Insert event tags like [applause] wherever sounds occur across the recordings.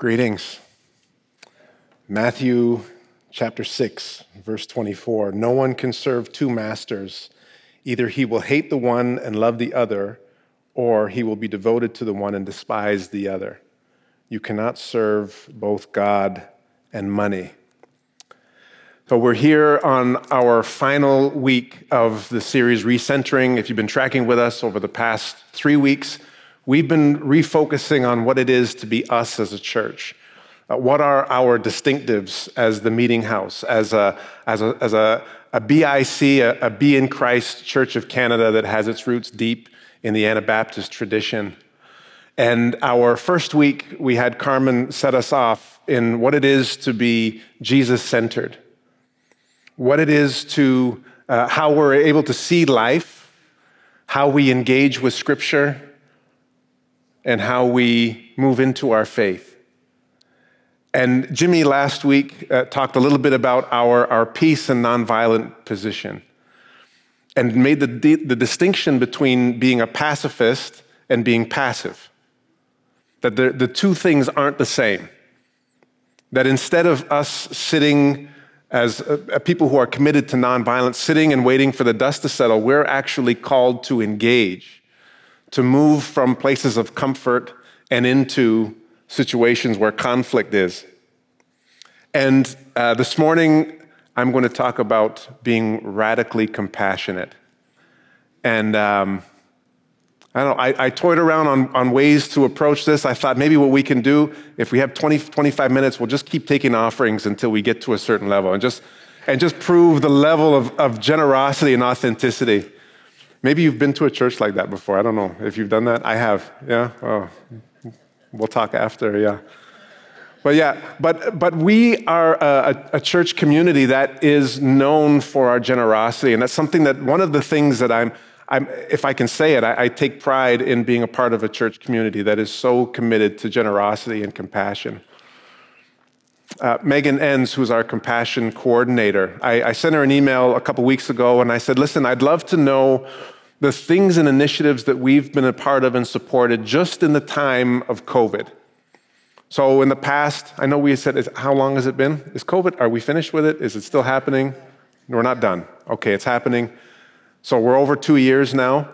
Greetings. Matthew chapter 6, verse 24. No one can serve two masters. Either he will hate the one and love the other, or he will be devoted to the one and despise the other. You cannot serve both God and money. So, we're here on our final week of the series Recentering. If you've been tracking with us over the past three weeks, we've been refocusing on what it is to be us as a church. Uh, what are our distinctives as the meeting house, as a, as a, as a, a BIC, a, a Be in Christ Church of Canada that has its roots deep in the Anabaptist tradition? And our first week, we had Carmen set us off in what it is to be Jesus centered, what it is to uh, how we're able to see life, how we engage with Scripture, and how we move into our faith. And Jimmy last week uh, talked a little bit about our, our peace and nonviolent position and made the, the distinction between being a pacifist and being passive. That the, the two things aren't the same. That instead of us sitting as uh, people who are committed to nonviolence, sitting and waiting for the dust to settle, we're actually called to engage to move from places of comfort and into situations where conflict is. And uh, this morning, I'm going to talk about being radically compassionate. And um, I don't know, I, I, toyed around on, on ways to approach this. I thought maybe what we can do, if we have 20, 25 minutes, we'll just keep taking offerings until we get to a certain level and just, and just prove the level of, of generosity and authenticity. Maybe you've been to a church like that before. I don't know if you've done that. I have. Yeah. We'll talk after. Yeah. But yeah, but but we are a, a, church community that is known for our generosity, and that's something that one of the things that I'm, I'm if I can say it, I, I take pride in being a part of a church community that is so committed to generosity and compassion. Uh, Megan Enns, who's our compassion coordinator, I, I sent her an email a couple weeks ago and I said, Listen, I'd love to know the things and initiatives that we've been a part of and supported just in the time of COVID. So, in the past, I know we said, How long has it been? Is COVID, are we finished with it? Is it still happening? We're not done. Okay, it's happening. So, we're over two years now.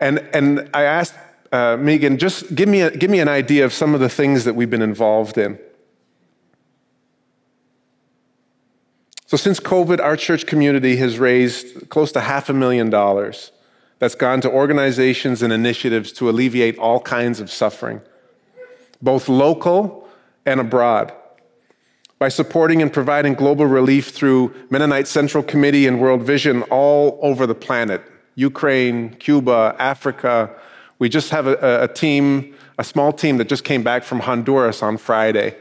And, and I asked uh, Megan, just give me, a, give me an idea of some of the things that we've been involved in. So, since COVID, our church community has raised close to half a million dollars that's gone to organizations and initiatives to alleviate all kinds of suffering, both local and abroad. By supporting and providing global relief through Mennonite Central Committee and World Vision all over the planet Ukraine, Cuba, Africa. We just have a, a team, a small team that just came back from Honduras on Friday,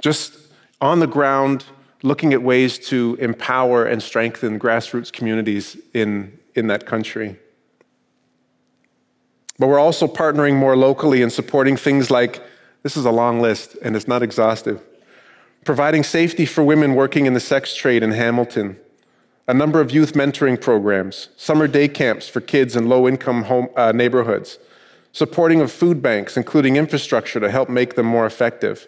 just on the ground looking at ways to empower and strengthen grassroots communities in, in that country. But we're also partnering more locally and supporting things like this is a long list and it's not exhaustive. Providing safety for women working in the sex trade in Hamilton, a number of youth mentoring programs, summer day camps for kids in low income home, uh, neighborhoods, supporting of food banks, including infrastructure to help make them more effective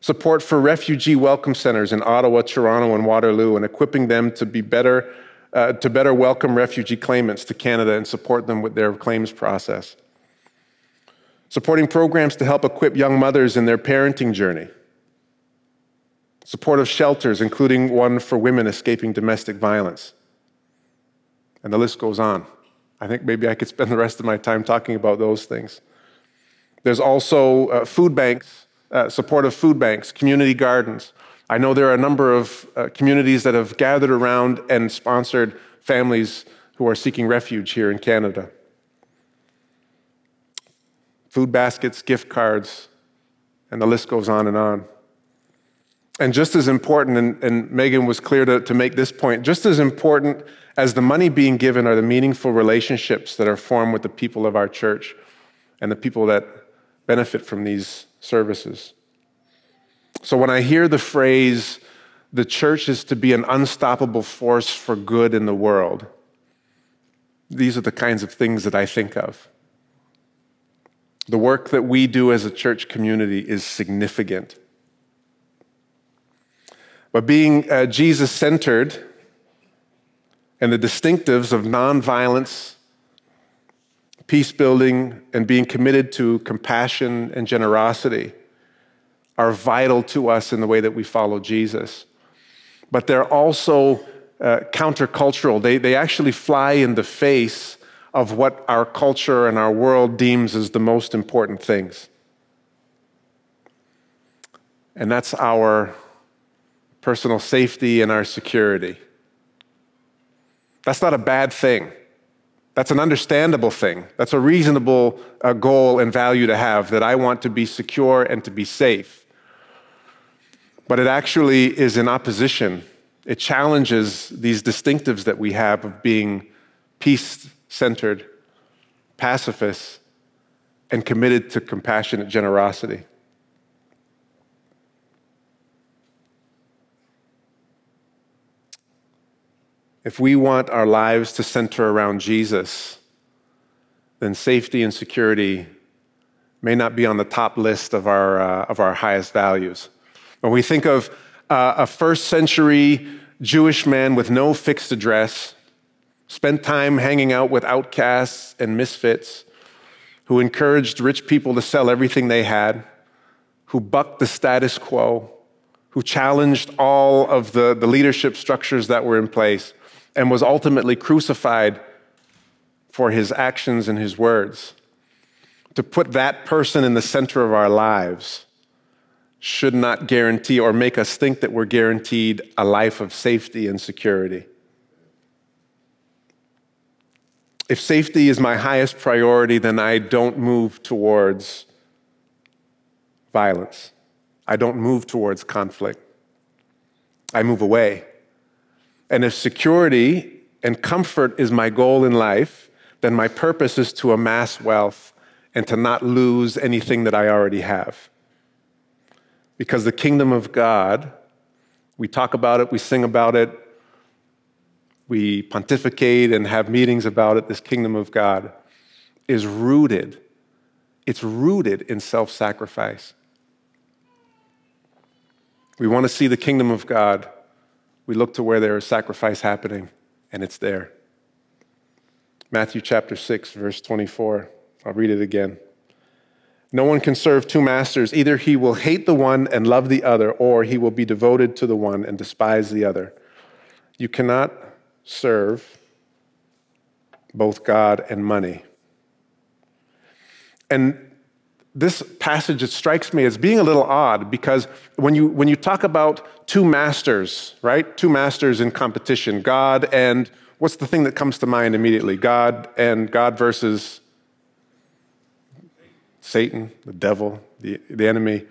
support for refugee welcome centers in Ottawa, Toronto, and Waterloo, and equipping them to be better uh, to better welcome refugee claimants to Canada and support them with their claims process. Supporting programs to help equip young mothers in their parenting journey. Support of shelters, including one for women escaping domestic violence. And the list goes on. I think maybe I could spend the rest of my time talking about those things. There's also uh, food banks uh, support of food banks, community gardens. I know there are a number of uh, communities that have gathered around and sponsored families who are seeking refuge here in Canada. Food baskets, gift cards, and the list goes on and on. And just as important, and, and Megan was clear to, to make this point, just as important as the money being given are the meaningful relationships that are formed with the people of our church and the people that benefit from these services. So when I hear the phrase, the church is to be an unstoppable force for good in the world, these are the kinds of things that I think of. The work that we do as a church community is significant But being uh, Jesus centered and the distinctives of nonviolence, peace building, and being committed to compassion and generosity are vital to us in the way that we follow Jesus. But they're also uh, countercultural. They, they actually fly in the face of what our culture and our world deems as the most important things. And that's our personal safety and our security. That's not a bad thing. That's an understandable thing. That's a reasonable uh, goal and value to have that I want to be secure and to be safe. But it actually is in opposition. It challenges these distinctives that we have of being peace centered, pacifists, and committed to compassionate generosity. If we want our lives to center around Jesus, then safety and security may not be on the top list of our, uh, of our highest values. When we think of uh, a first century Jewish man with no fixed address, spent time hanging out with outcasts and misfits, who encouraged rich people to sell everything they had, who bucked the status quo, who challenged all of the, the leadership structures that were in place and was ultimately crucified for his actions and his words. To put that person in the center of our lives should not guarantee or make us think that we're guaranteed a life of safety and security. If safety is my highest priority, then I don't move towards violence. I don't move towards conflict. I move away. And if security and comfort is my goal in life, then my purpose is to amass wealth and to not lose anything that I already have. Because the kingdom of God, we talk about it, we sing about it, we pontificate and have meetings about it, this kingdom of God is rooted, it's rooted in self sacrifice. We want to see the kingdom of God we look to where there is sacrifice happening, and it's there. Matthew chapter 6, verse 24. I'll read it again. No one can serve two masters. Either he will hate the one and love the other, or he will be devoted to the one and despise the other. You cannot serve both God and money. And this passage, it strikes me as being a little odd because when you, when you talk about two masters, right? Two masters in competition, God and what's the thing that comes to mind immediately? God and God versus Satan, the devil, the, the enemy.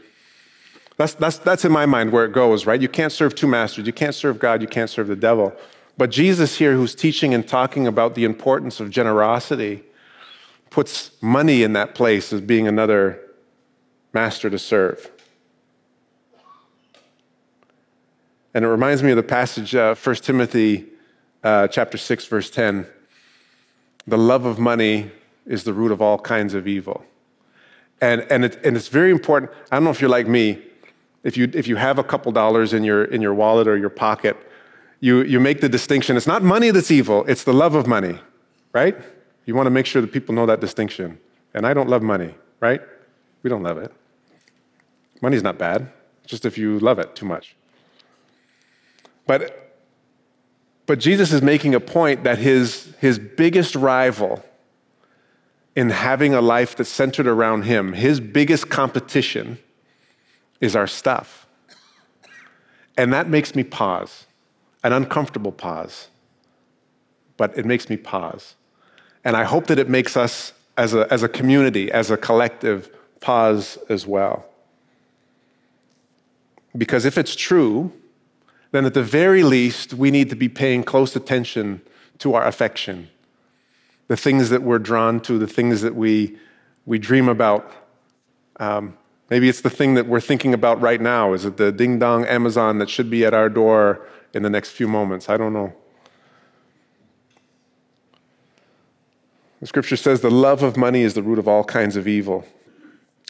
That's, that's, that's in my mind where it goes, right? You can't serve two masters. You can't serve God, you can't serve the devil. But Jesus here, who's teaching and talking about the importance of generosity, puts money in that place as being another master to serve. And it reminds me of the passage, uh, 1 Timothy uh, chapter 6, verse 10. The love of money is the root of all kinds of evil. And, and, it, and it's very important. I don't know if you're like me. If you, if you have a couple dollars in your, in your wallet or your pocket, you, you make the distinction. It's not money that's evil, it's the love of money, right? You want to make sure that people know that distinction. And I don't love money, right? We don't love it. Money's not bad, just if you love it too much. But, but Jesus is making a point that his, his biggest rival in having a life that's centered around him, his biggest competition is our stuff. And that makes me pause, an uncomfortable pause, but it makes me pause. And I hope that it makes us as a, as a community, as a collective, pause as well. Because if it's true, then at the very least, we need to be paying close attention to our affection, the things that we're drawn to, the things that we, we dream about. Um, maybe it's the thing that we're thinking about right now. Is it the ding dong Amazon that should be at our door in the next few moments? I don't know. The scripture says the love of money is the root of all kinds of evil.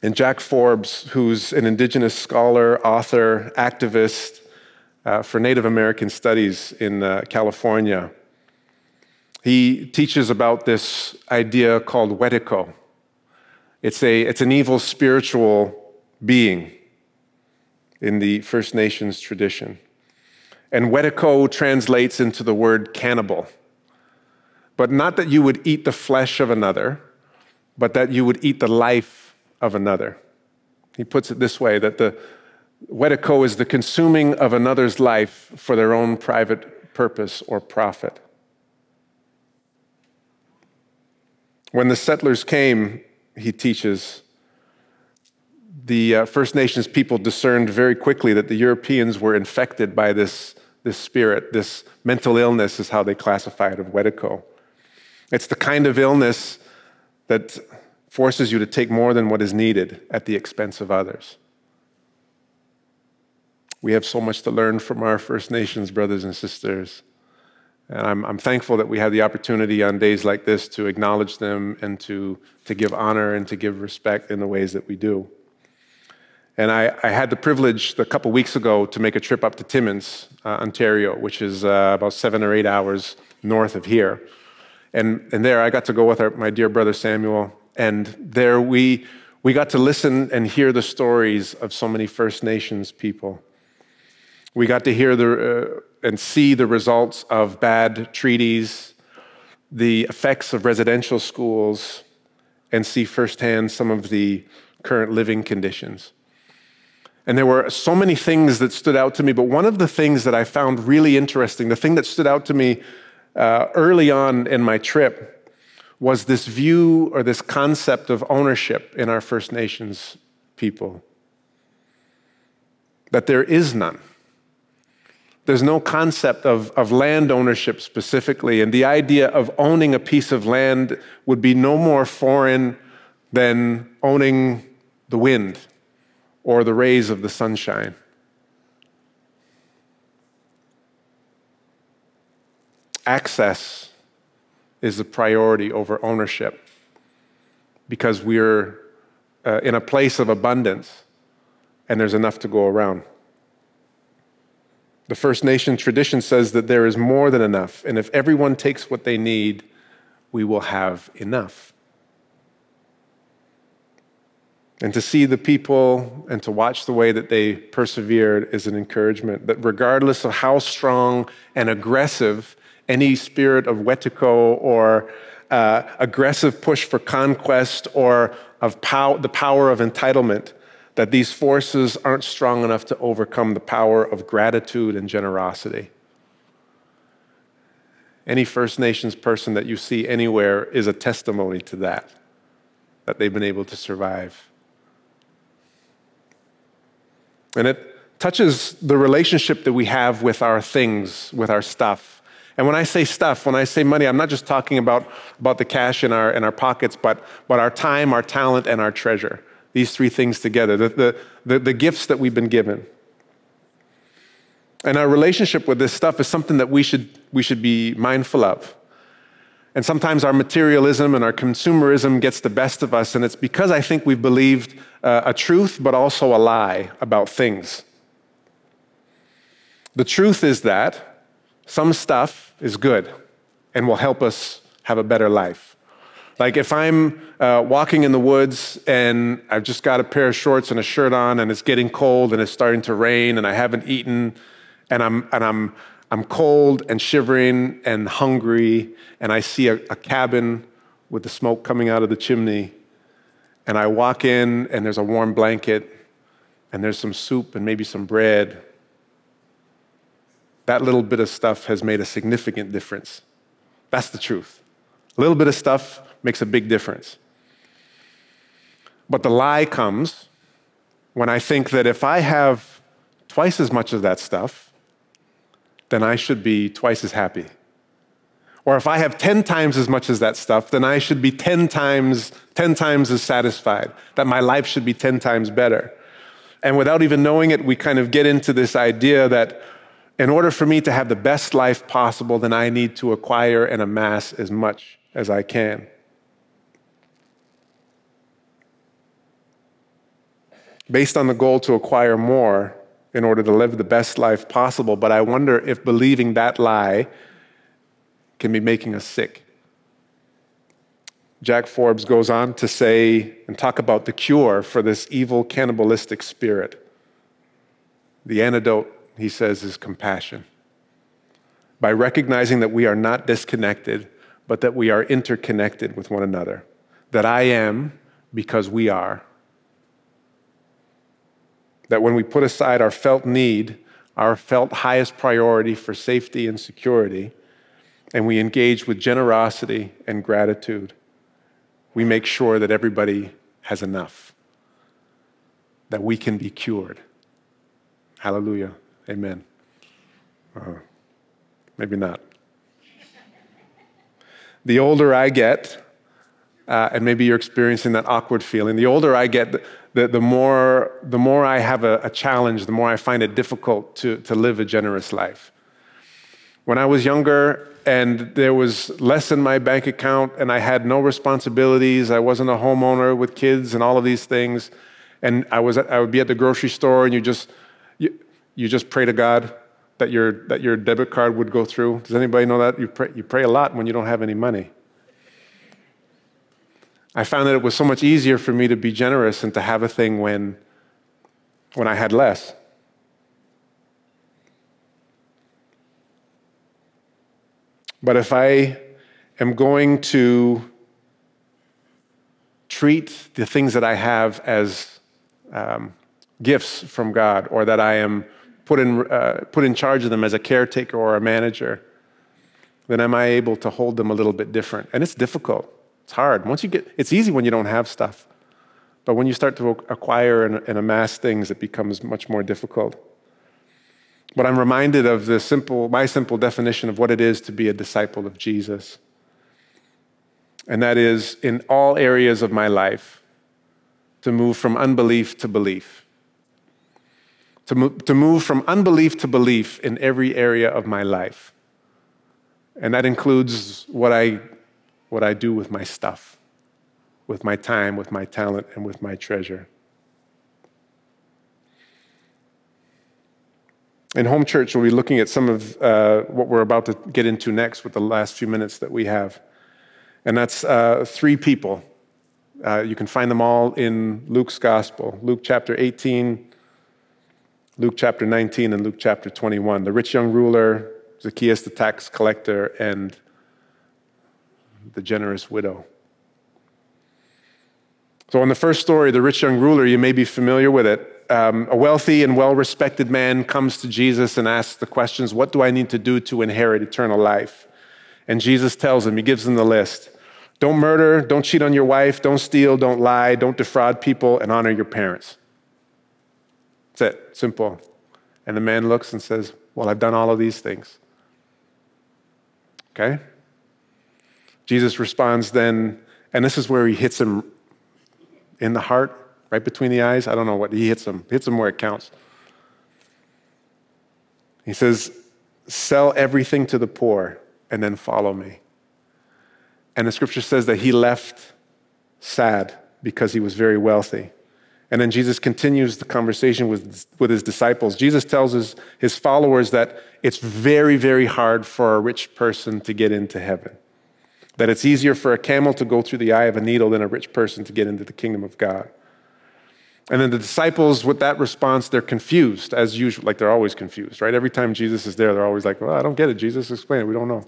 And Jack Forbes, who's an indigenous scholar, author, activist, uh, for Native American Studies in uh, California. He teaches about this idea called Wetiko. It's, a, it's an evil spiritual being in the First Nations tradition. And Wetiko translates into the word cannibal. But not that you would eat the flesh of another, but that you would eat the life of another. He puts it this way that the Wetiko is the consuming of another's life for their own private purpose or profit. When the settlers came, he teaches, the uh, First Nations people discerned very quickly that the Europeans were infected by this, this spirit, this mental illness, is how they classify it, of Wetiko. It's the kind of illness that forces you to take more than what is needed at the expense of others. We have so much to learn from our First Nations brothers and sisters. And I'm, I'm, thankful that we have the opportunity on days like this to acknowledge them and to, to give honor and to give respect in the ways that we do. And I, I had the privilege a couple weeks ago to make a trip up to Timmins, uh, Ontario, which is uh, about seven or eight hours north of here. And, and there I got to go with our, my dear brother Samuel. And there we, we got to listen and hear the stories of so many First Nations people. We got to hear the, uh, and see the results of bad treaties, the effects of residential schools, and see firsthand some of the current living conditions. And there were so many things that stood out to me, but one of the things that I found really interesting, the thing that stood out to me uh, early on in my trip, was this view or this concept of ownership in our First Nations people. That there is none. There's no concept of, of land ownership specifically, and the idea of owning a piece of land would be no more foreign than owning the wind or the rays of the sunshine. Access is the priority over ownership because we're uh, in a place of abundance and there's enough to go around. The First Nation tradition says that there is more than enough, and if everyone takes what they need, we will have enough. And to see the people and to watch the way that they persevered is an encouragement that regardless of how strong and aggressive any spirit of wetiko or uh, aggressive push for conquest or of pow- the power of entitlement, that these forces aren't strong enough to overcome the power of gratitude and generosity. Any First Nations person that you see anywhere is a testimony to that, that they've been able to survive. And it touches the relationship that we have with our things, with our stuff. And when I say stuff, when I say money, I'm not just talking about, about the cash in our, in our pockets, but, but our time, our talent, and our treasure. These three things together, the, the, the, the gifts that we've been given. And our relationship with this stuff is something that we should, we should be mindful of. And sometimes our materialism and our consumerism gets the best of us, and it's because I think we've believed uh, a truth, but also a lie about things. The truth is that some stuff is good and will help us have a better life. Like if I'm uh, walking in the woods and I've just got a pair of shorts and a shirt on and it's getting cold and it's starting to rain and I haven't eaten and I'm, and I'm, I'm cold and shivering and hungry and I see a, a cabin with the smoke coming out of the chimney and I walk in, and there's a warm blanket, and there's some soup and maybe some bread. That little bit of stuff has made a significant difference. That's the truth. A little bit of stuff makes a big difference. But the lie comes when I think that if I have twice as much of that stuff, then I should be twice as happy. Or if I have 10 times as much as that stuff, then I should be 10 times, 10 times as satisfied, that my life should be 10 times better. And without even knowing it, we kind of get into this idea that in order for me to have the best life possible, then I need to acquire and amass as much as I can. Based on the goal to acquire more, in order to live the best life possible. But I wonder if believing that lie can be making us sick. Jack Forbes goes on to say and talk about the cure for this evil cannibalistic spirit. The antidote, he says, is compassion. By recognizing that we are not disconnected, but that we are interconnected with one another. That I am because we are. That when we put aside our felt need, our felt highest priority for safety and security, and we engage with generosity and gratitude, we make sure that everybody has enough, that we can be cured. Hallelujah. Amen. Uh, maybe not. The older I get, uh, and maybe you're experiencing that awkward feeling, the older I get, the, the, more, the more I have a, a challenge, the more I find it difficult to, to live a generous life. When I was younger, and there was less in my bank account, and I had no responsibilities. I wasn't a homeowner with kids and all of these things. And I, was at, I would be at the grocery store, and you just, you, just pray to God that your, that your debit card would go through. Does anybody know that? You pray, you pray a lot when you don't have any money. I found that it was so much easier for me to be generous and to have a thing when, when I had less. But if I am going to treat the things that I have as um, gifts from God, or that I am put in, uh, put in charge of them as a caretaker or a manager, then am I able to hold them a little bit different? And it's difficult. It's hard. Once you get, it's easy when you don't have stuff. But when you start to acquire and, and amass things, it becomes much more difficult. But I'm reminded of the simple, my simple definition of what it is to be a disciple of Jesus. And that is in all areas of my life to move from unbelief to belief. To move, to move from unbelief to belief in every area of my life. And that includes what I, what I do with my stuff, with my time, with my talent, and with my treasure. In home church, we'll be looking at some of uh, what we're about to get into next with the last few minutes that we have. And that's uh, three people. Uh, you can find them all in Luke's gospel Luke chapter 18, Luke chapter 19, and Luke chapter 21. The rich young ruler, Zacchaeus the tax collector, and the generous widow. So, in the first story, the rich young ruler, you may be familiar with it um, a wealthy and well respected man comes to Jesus and asks the questions What do I need to do to inherit eternal life? And Jesus tells him, He gives him the list Don't murder, don't cheat on your wife, don't steal, don't lie, don't defraud people, and honor your parents. It, simple. And the man looks and says, Well, I've done all of these things. Okay? Jesus responds then, and this is where he hits him in the heart right between the eyes. I don't know what he hits him. Hits him where it counts. He says, "Sell everything to the poor and then follow me." And the scripture says that he left sad because he was very wealthy. And then Jesus continues the conversation with, with his disciples. Jesus tells his, his followers that it's very, very hard for a rich person to get into heaven. That it's easier for a camel to go through the eye of a needle than a rich person to get into the kingdom of God. And then the disciples, with that response, they're confused, as usual. Like they're always confused, right? Every time Jesus is there, they're always like, well, I don't get it. Jesus, explain it. We don't know.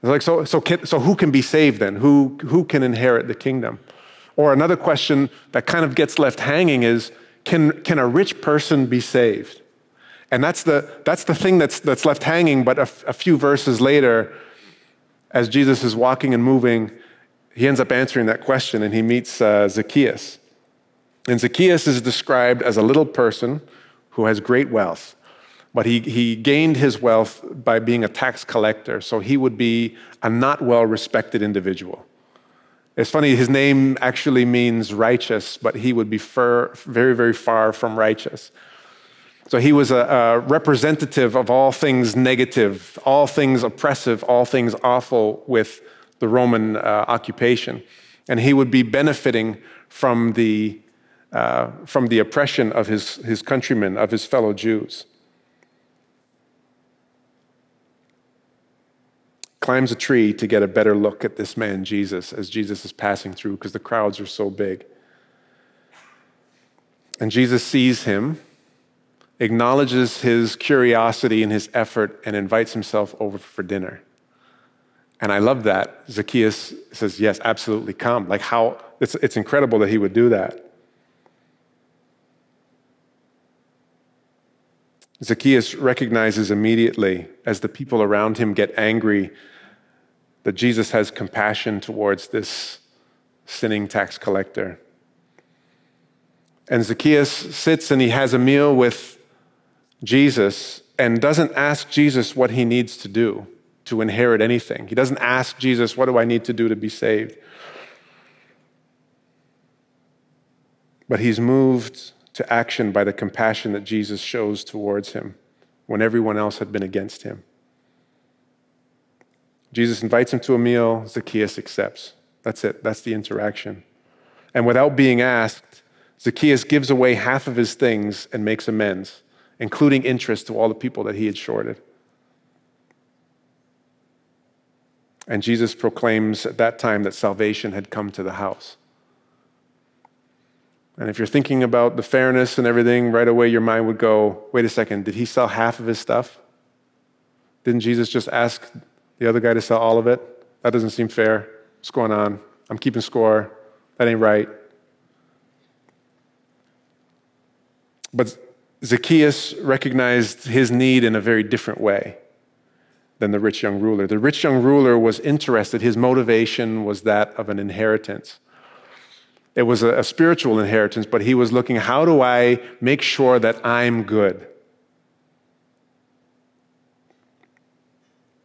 It's like, so, so, can, so who can be saved then? Who, who can inherit the kingdom? Or another question that kind of gets left hanging is can, can a rich person be saved? And that's the, that's the thing that's, that's left hanging, but a, few verses later, as Jesus is walking and moving, he ends up answering that question and he meets uh, Zacchaeus. And Zacchaeus is described as a little person who has great wealth, but he, he gained his wealth by being a tax collector, so he would be a not well respected individual. It's funny, his name actually means righteous, but he would be very, very far from righteous. So he was a, a, representative of all things negative, all things oppressive, all things awful with the Roman uh, occupation. And he would be benefiting from the uh, from the oppression of his, his countrymen, of his fellow Jews. Climbs a tree to get a better look at this man, Jesus, as Jesus is passing through because the crowds are so big. And Jesus sees him, acknowledges his curiosity and his effort, and invites himself over for dinner. And I love that. Zacchaeus says, Yes, absolutely come. Like, how, it's, it's incredible that he would do that. Zacchaeus recognizes immediately as the people around him get angry that Jesus has compassion towards this sinning tax collector. And Zacchaeus sits and he has a meal with Jesus and doesn't ask Jesus what he needs to do to inherit anything. He doesn't ask Jesus, What do I need to do to be saved? But he's moved to action by the compassion that Jesus shows towards him when everyone else had been against him. Jesus invites him to a meal, Zacchaeus accepts. That's it, that's the interaction. And without being asked, Zacchaeus gives away half of his things and makes amends, including interest to all the people that he had shorted. And Jesus proclaims at that time that salvation had come to the house. And if you're thinking about the fairness and everything, right away your mind would go, wait a second, did he sell half of his stuff? Didn't Jesus just ask the other guy to sell all of it? That doesn't seem fair. What's going on? I'm keeping score. That ain't right. But Zacchaeus recognized his need in a very different way than the rich young ruler. The rich young ruler was interested, his motivation was that of an inheritance. It was a, a, spiritual inheritance, but he was looking, how do I make sure that I'm good?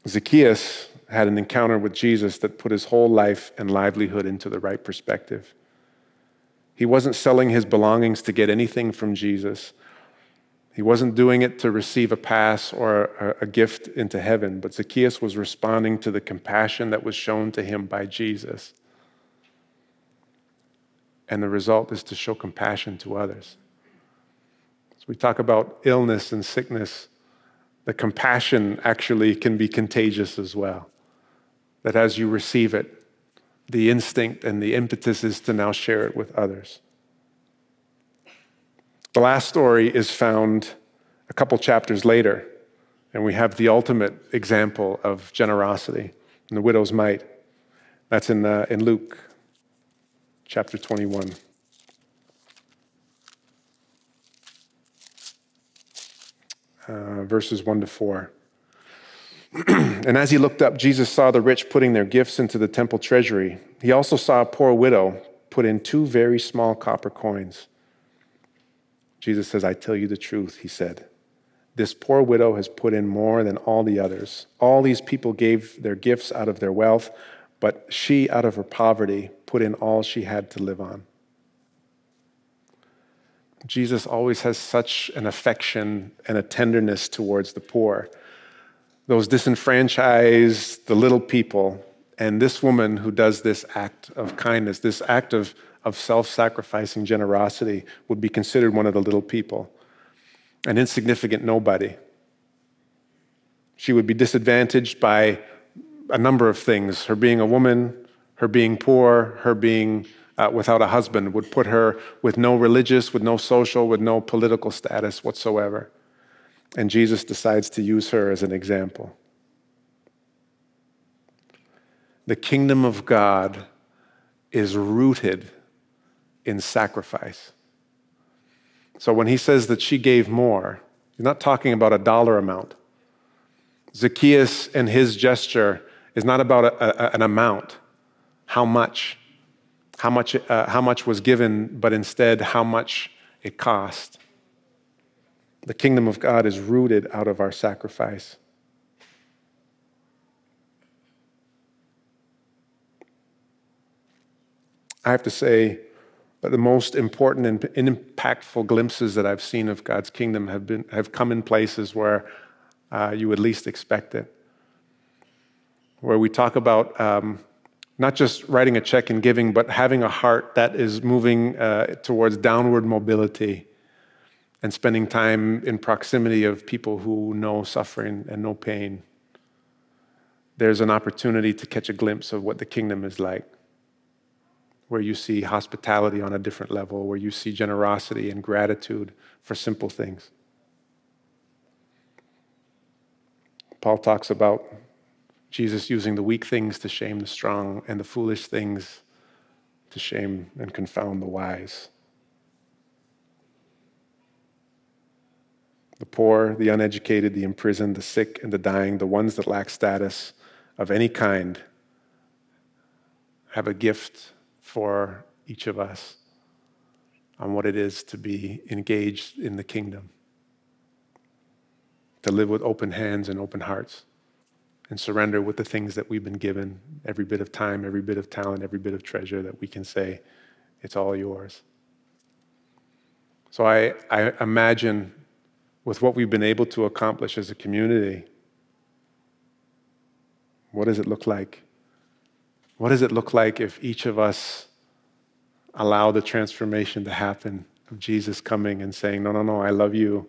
Zacchaeus had an encounter with Jesus that put his whole life and livelihood into the right perspective. He wasn't selling his belongings to get anything from Jesus. He wasn't doing it to receive a pass or a, gift into heaven, but Zacchaeus was responding to the compassion that was shown to him by Jesus. And the result is to show compassion to others. So we talk about illness and sickness. The compassion actually can be contagious as well. That as you receive it, the instinct and the impetus is to now share it with others. The last story is found a couple chapters later, and we have the ultimate example of generosity and the widow's mite. That's in, uh, in Luke chapter 21. Uh, verses 1 to 4. [clears throat] and as he looked up, Jesus saw the rich putting their gifts into the temple treasury. He also saw a poor widow put in two very small copper coins. Jesus says, I tell you the truth, he said. This poor widow has put in more than all the others. All these people gave their gifts out of their wealth, but she, out of her poverty, put in all she had to live on. Jesus always has such an affection and a tenderness towards the poor, those disenfranchised, the little people. And this woman who does this act of kindness, this act of of self sacrificing generosity would be considered one of the little people, an insignificant nobody. She would be disadvantaged by a number of things. Her being a woman, her being poor, her being uh, without a husband would put her with no religious, with no social, with no political status whatsoever. And Jesus decides to use her as an example. The kingdom of God is rooted in sacrifice. So when he says that she gave more, he's not talking about a dollar amount. Zacchaeus and his gesture is not about a, a, an amount, how much, how much, uh, how much was given, but instead how much it cost. The kingdom of God is rooted out of our sacrifice. I have to say, but the most important and impactful glimpses that I've seen of God's kingdom have, been, have come in places where uh, you would least expect it. Where we talk about um, not just writing a check and giving, but having a heart that is moving uh, towards downward mobility and spending time in proximity of people who know suffering and know pain, there's an opportunity to catch a glimpse of what the kingdom is like, where you see hospitality on a different level, where you see generosity and gratitude for simple things. Paul talks about Jesus using the weak things to shame the strong and the foolish things to shame and confound the wise. The poor, the uneducated, the imprisoned, the sick, and the dying, the ones that lack status of any kind, have a gift for each of us on what it is to be engaged in the kingdom, to live with open hands and open hearts and surrender with the things that we've been given every bit of time, every bit of talent, every bit of treasure that we can say, it's all yours. So I, I imagine with what we've been able to accomplish as a community, what does it look like? What does it look like if each of us allow the transformation to happen of Jesus coming and saying, No, no, no, I love you.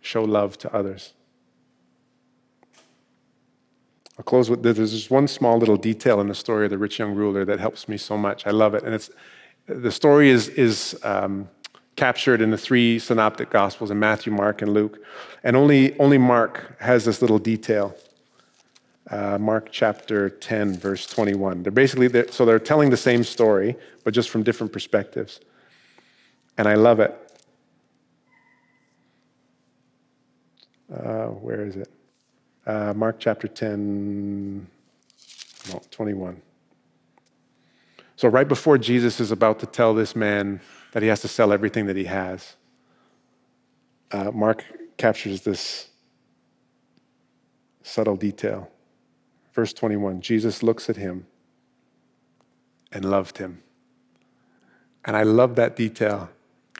Show love to others. I'll close with this. There's just one small little detail in the story of the rich young ruler that helps me so much. I love it. And it's the story is, is um, captured in the three synoptic gospels in Matthew, Mark, and Luke. And only, only Mark has this little detail. Uh, Mark chapter 10, verse 21. They're basically, they're, so they're telling the same story, but just from different perspectives. And I love it. Uh, where is it? Uh, Mark chapter 10, no, 21. So, right before Jesus is about to tell this man that he has to sell everything that he has, uh, Mark captures this subtle detail. Verse 21 Jesus looks at him and loved him. And I love that detail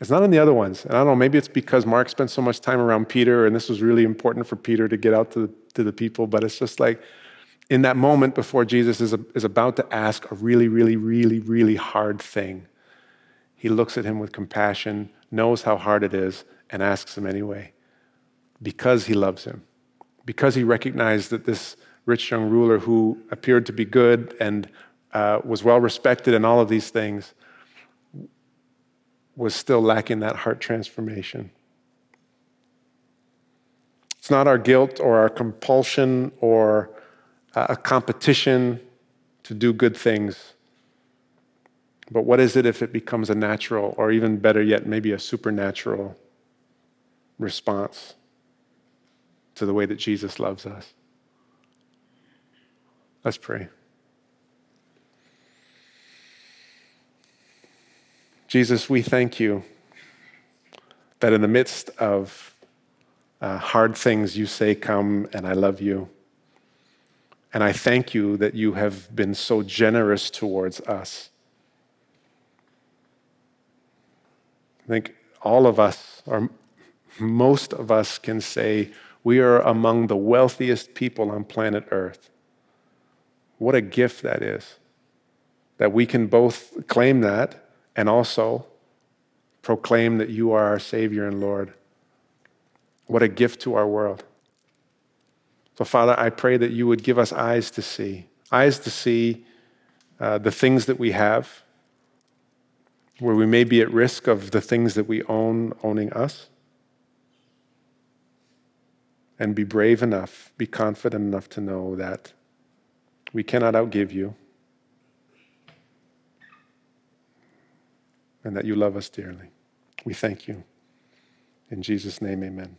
it's not in the other ones. And I don't know, maybe it's because Mark spent so much time around Peter and this was really important for Peter to get out to the, to the people, but it's just like in that moment before Jesus is, a, is about to ask a really, really, really, really hard thing, he looks at him with compassion, knows how hard it is, and asks him anyway because he loves him, because he recognized that this rich young ruler who appeared to be good and uh, was well respected and all of these things was still lacking that heart transformation. It's not our guilt or our compulsion or uh, a competition to do good things. But what is it if it becomes a natural, or even better yet, maybe a supernatural response to the way that Jesus loves us? Let's pray. Jesus, we thank you that in the midst of uh, hard things, you say, Come and I love you. And I thank you that you have been so generous towards us. I think all of us, or most of us, can say we are among the wealthiest people on planet Earth. What a gift that is. That we can both claim that and also proclaim that you are our Savior and Lord. What a gift to our world. So, Father, I pray that you would give us eyes to see, eyes to see uh, the things that we have, where we may be at risk of the things that we own owning us, and be brave enough, be confident enough to know that we cannot outgive you. and that you love us dearly. We thank you. In Jesus' name, amen.